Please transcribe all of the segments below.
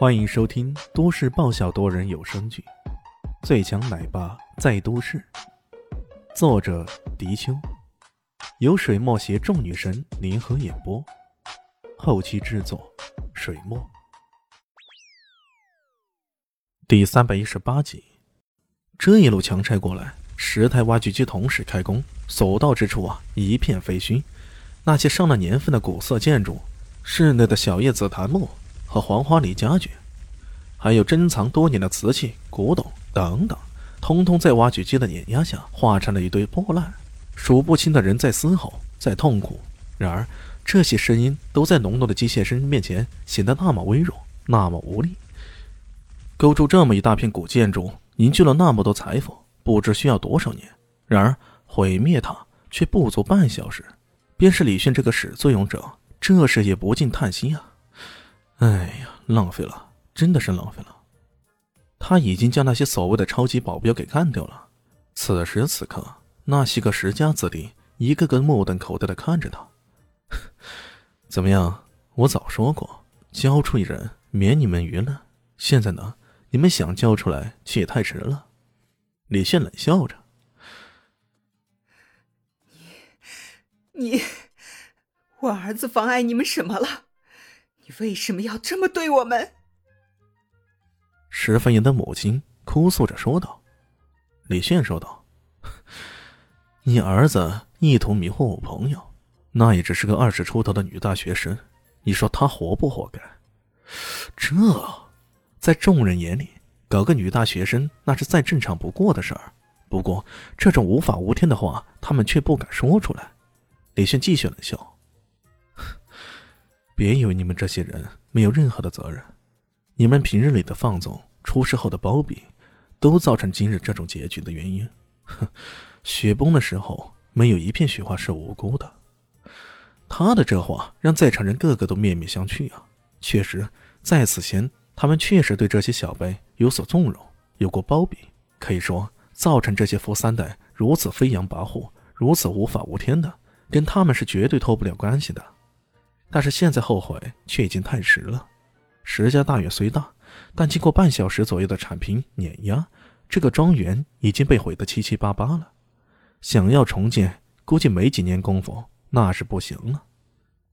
欢迎收听都市爆笑多人有声剧《最强奶爸在都市》，作者：迪秋，由水墨携众女神联合演播，后期制作：水墨。第三百一十八集，这一路强拆过来，十台挖掘机同时开工，所到之处啊，一片废墟。那些上了年份的古色建筑，室内的小叶紫檀木。和黄花梨家具，还有珍藏多年的瓷器、古董等等，通通在挖掘机的碾压下化成了一堆破烂。数不清的人在嘶吼，在痛苦。然而，这些声音都在浓浓的机械声面前显得那么微弱，那么无力。构筑这么一大片古建筑，凝聚了那么多财富，不知需要多少年。然而，毁灭它却不足半小时。便是李迅这个始作俑者，这时也不禁叹息啊。哎呀，浪费了，真的是浪费了。他已经将那些所谓的超级保镖给干掉了。此时此刻，那些个十家子弟一个个目瞪口呆的看着他。怎么样？我早说过，交出一人免你们鱼了。现在呢，你们想交出来，却也太迟了。李现冷笑着：“你，你，我儿子妨碍你们什么了？”为什么要这么对我们？石凤英的母亲哭诉着说道：“李炫说道，你儿子意图迷惑我朋友，那也只是个二十出头的女大学生，你说他活不活该？这在众人眼里，搞个女大学生那是再正常不过的事儿。不过这种无法无天的话，他们却不敢说出来。”李炫继续冷笑。别以为你们这些人没有任何的责任，你们平日里的放纵，出事后的包庇，都造成今日这种结局的原因。哼，雪崩的时候，没有一片雪花是无辜的。他的这话让在场人个个都面面相觑啊！确实，在此前，他们确实对这些小辈有所纵容，有过包庇，可以说，造成这些富三代如此飞扬跋扈，如此无法无天的，跟他们是绝对脱不了关系的。但是现在后悔却已经太迟了。石家大院虽大，但经过半小时左右的铲平碾压，这个庄园已经被毁得七七八八了。想要重建，估计没几年功夫那是不行了。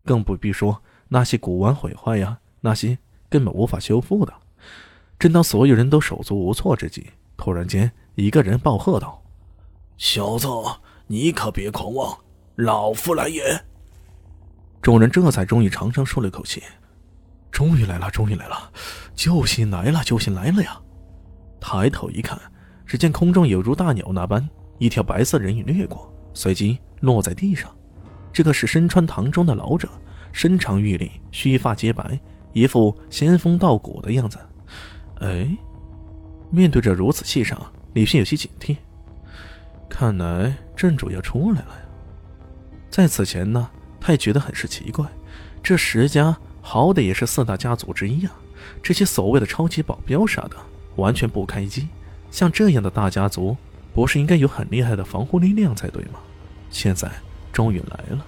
更不必说那些古玩毁坏呀，那些根本无法修复的。正当所有人都手足无措之际，突然间，一个人暴喝道：“小子，你可别狂妄，老夫来也！”众人这才终于长长舒了一口气，终于来了，终于来了，救星来了，救星来了呀！抬头一看，只见空中有如大鸟那般一条白色人影掠过，随即落在地上。这个是身穿唐装的老者，身长玉立，须发皆白，一副仙风道骨的样子。哎，面对着如此气场，李迅有些警惕。看来镇主要出来了呀！在此前呢？他也觉得很是奇怪，这石家好歹也是四大家族之一啊，这些所谓的超级保镖啥的完全不堪一击。像这样的大家族，不是应该有很厉害的防护力量才对吗？现在终于来了。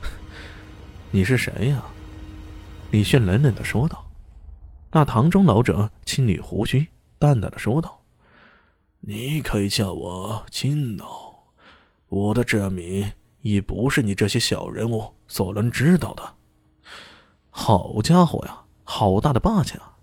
你是谁呀？李炫冷冷的说道。那唐中老者轻捋胡须，淡淡的说道：“你可以叫我青老，我的真名。”已不是你这些小人物所能知道的。好家伙呀，好大的霸气啊！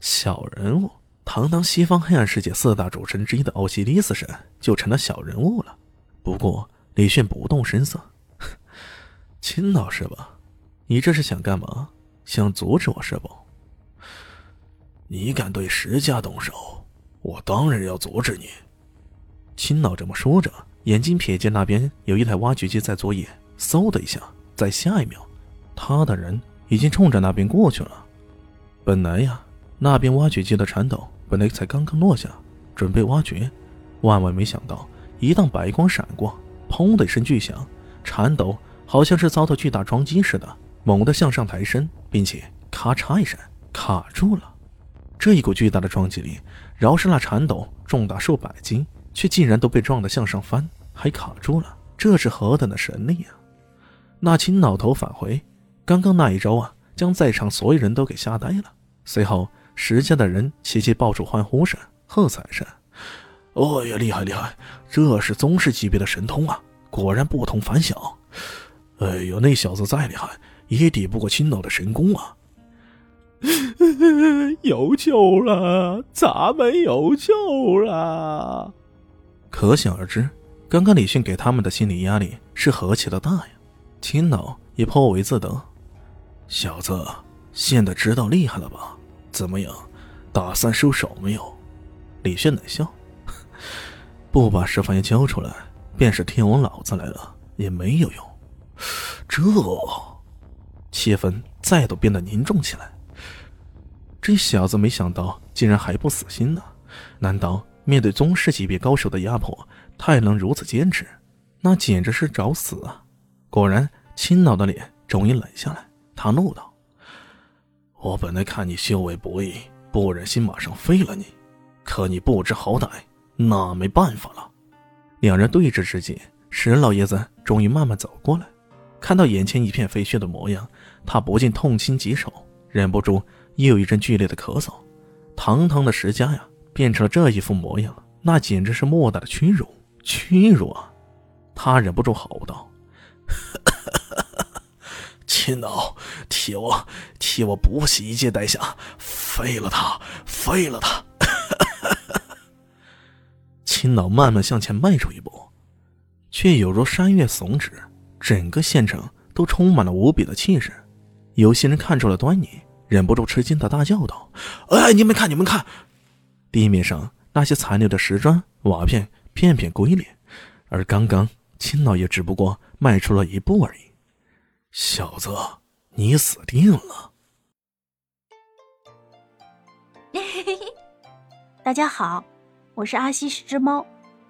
小人物，堂堂西方黑暗世界四大主神之一的奥西里斯神就成了小人物了。不过李炫不动声色。青老是吧？你这是想干嘛？想阻止我是不？你敢对石家动手，我当然要阻止你。青老这么说着。眼睛瞥见那边有一台挖掘机在作业，嗖的一下，在下一秒，他的人已经冲着那边过去了。本来呀，那边挖掘机的铲斗本来才刚刚落下，准备挖掘，万万没想到，一道白光闪过，砰的一声巨响，铲斗好像是遭到巨大撞击似的，猛地向上抬升，并且咔嚓一声卡住了。这一股巨大的撞击力，饶是那铲斗重达数百斤。却竟然都被撞得向上翻，还卡住了，这是何等的神力啊！那青老头返回，刚刚那一招啊，将在场所有人都给吓呆了。随后石家的人齐齐爆出欢呼声、喝彩声。哦呀，厉害厉害！这是宗师级别的神通啊，果然不同凡响。哎呦，那小子再厉害，也抵不过青老的神功啊！有救了，咱们有救了！可想而知，刚刚李迅给他们的心理压力是何其的大呀！青老也颇为自得。小子，现在知道厉害了吧？怎么样，打算收手没有？李迅冷笑。不把石方爷交出来，便是天王老子来了也没有用。这气氛再度变得凝重起来。这小子没想到竟然还不死心呢！难道面对宗师级别高手的压迫，他也能如此坚持？那简直是找死啊！果然，青老的脸终于冷下来，他怒道：“我本来看你修为不易，不忍心马上废了你，可你不知好歹。”那没办法了。两人对峙之际，石老爷子终于慢慢走过来，看到眼前一片废墟的模样，他不禁痛心疾首，忍不住又一阵剧烈的咳嗽。堂堂的石家呀，变成了这一副模样，那简直是莫大的屈辱！屈辱啊！他忍不住吼道：“秦老，替我，替我不惜一阶代价废了他，废了他！” 青老慢慢向前迈出一步，却有如山岳耸止，整个县城都充满了无比的气势。有些人看出了端倪，忍不住吃惊的大叫道：“哎，你们看，你们看！”地面上那些残留的石砖瓦片片片龟裂，而刚刚青老爷只不过迈出了一步而已。小子，你死定了！大家好。我是阿西是只猫，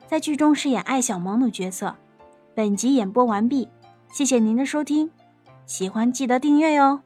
在剧中饰演艾小萌的角色。本集演播完毕，谢谢您的收听，喜欢记得订阅哟。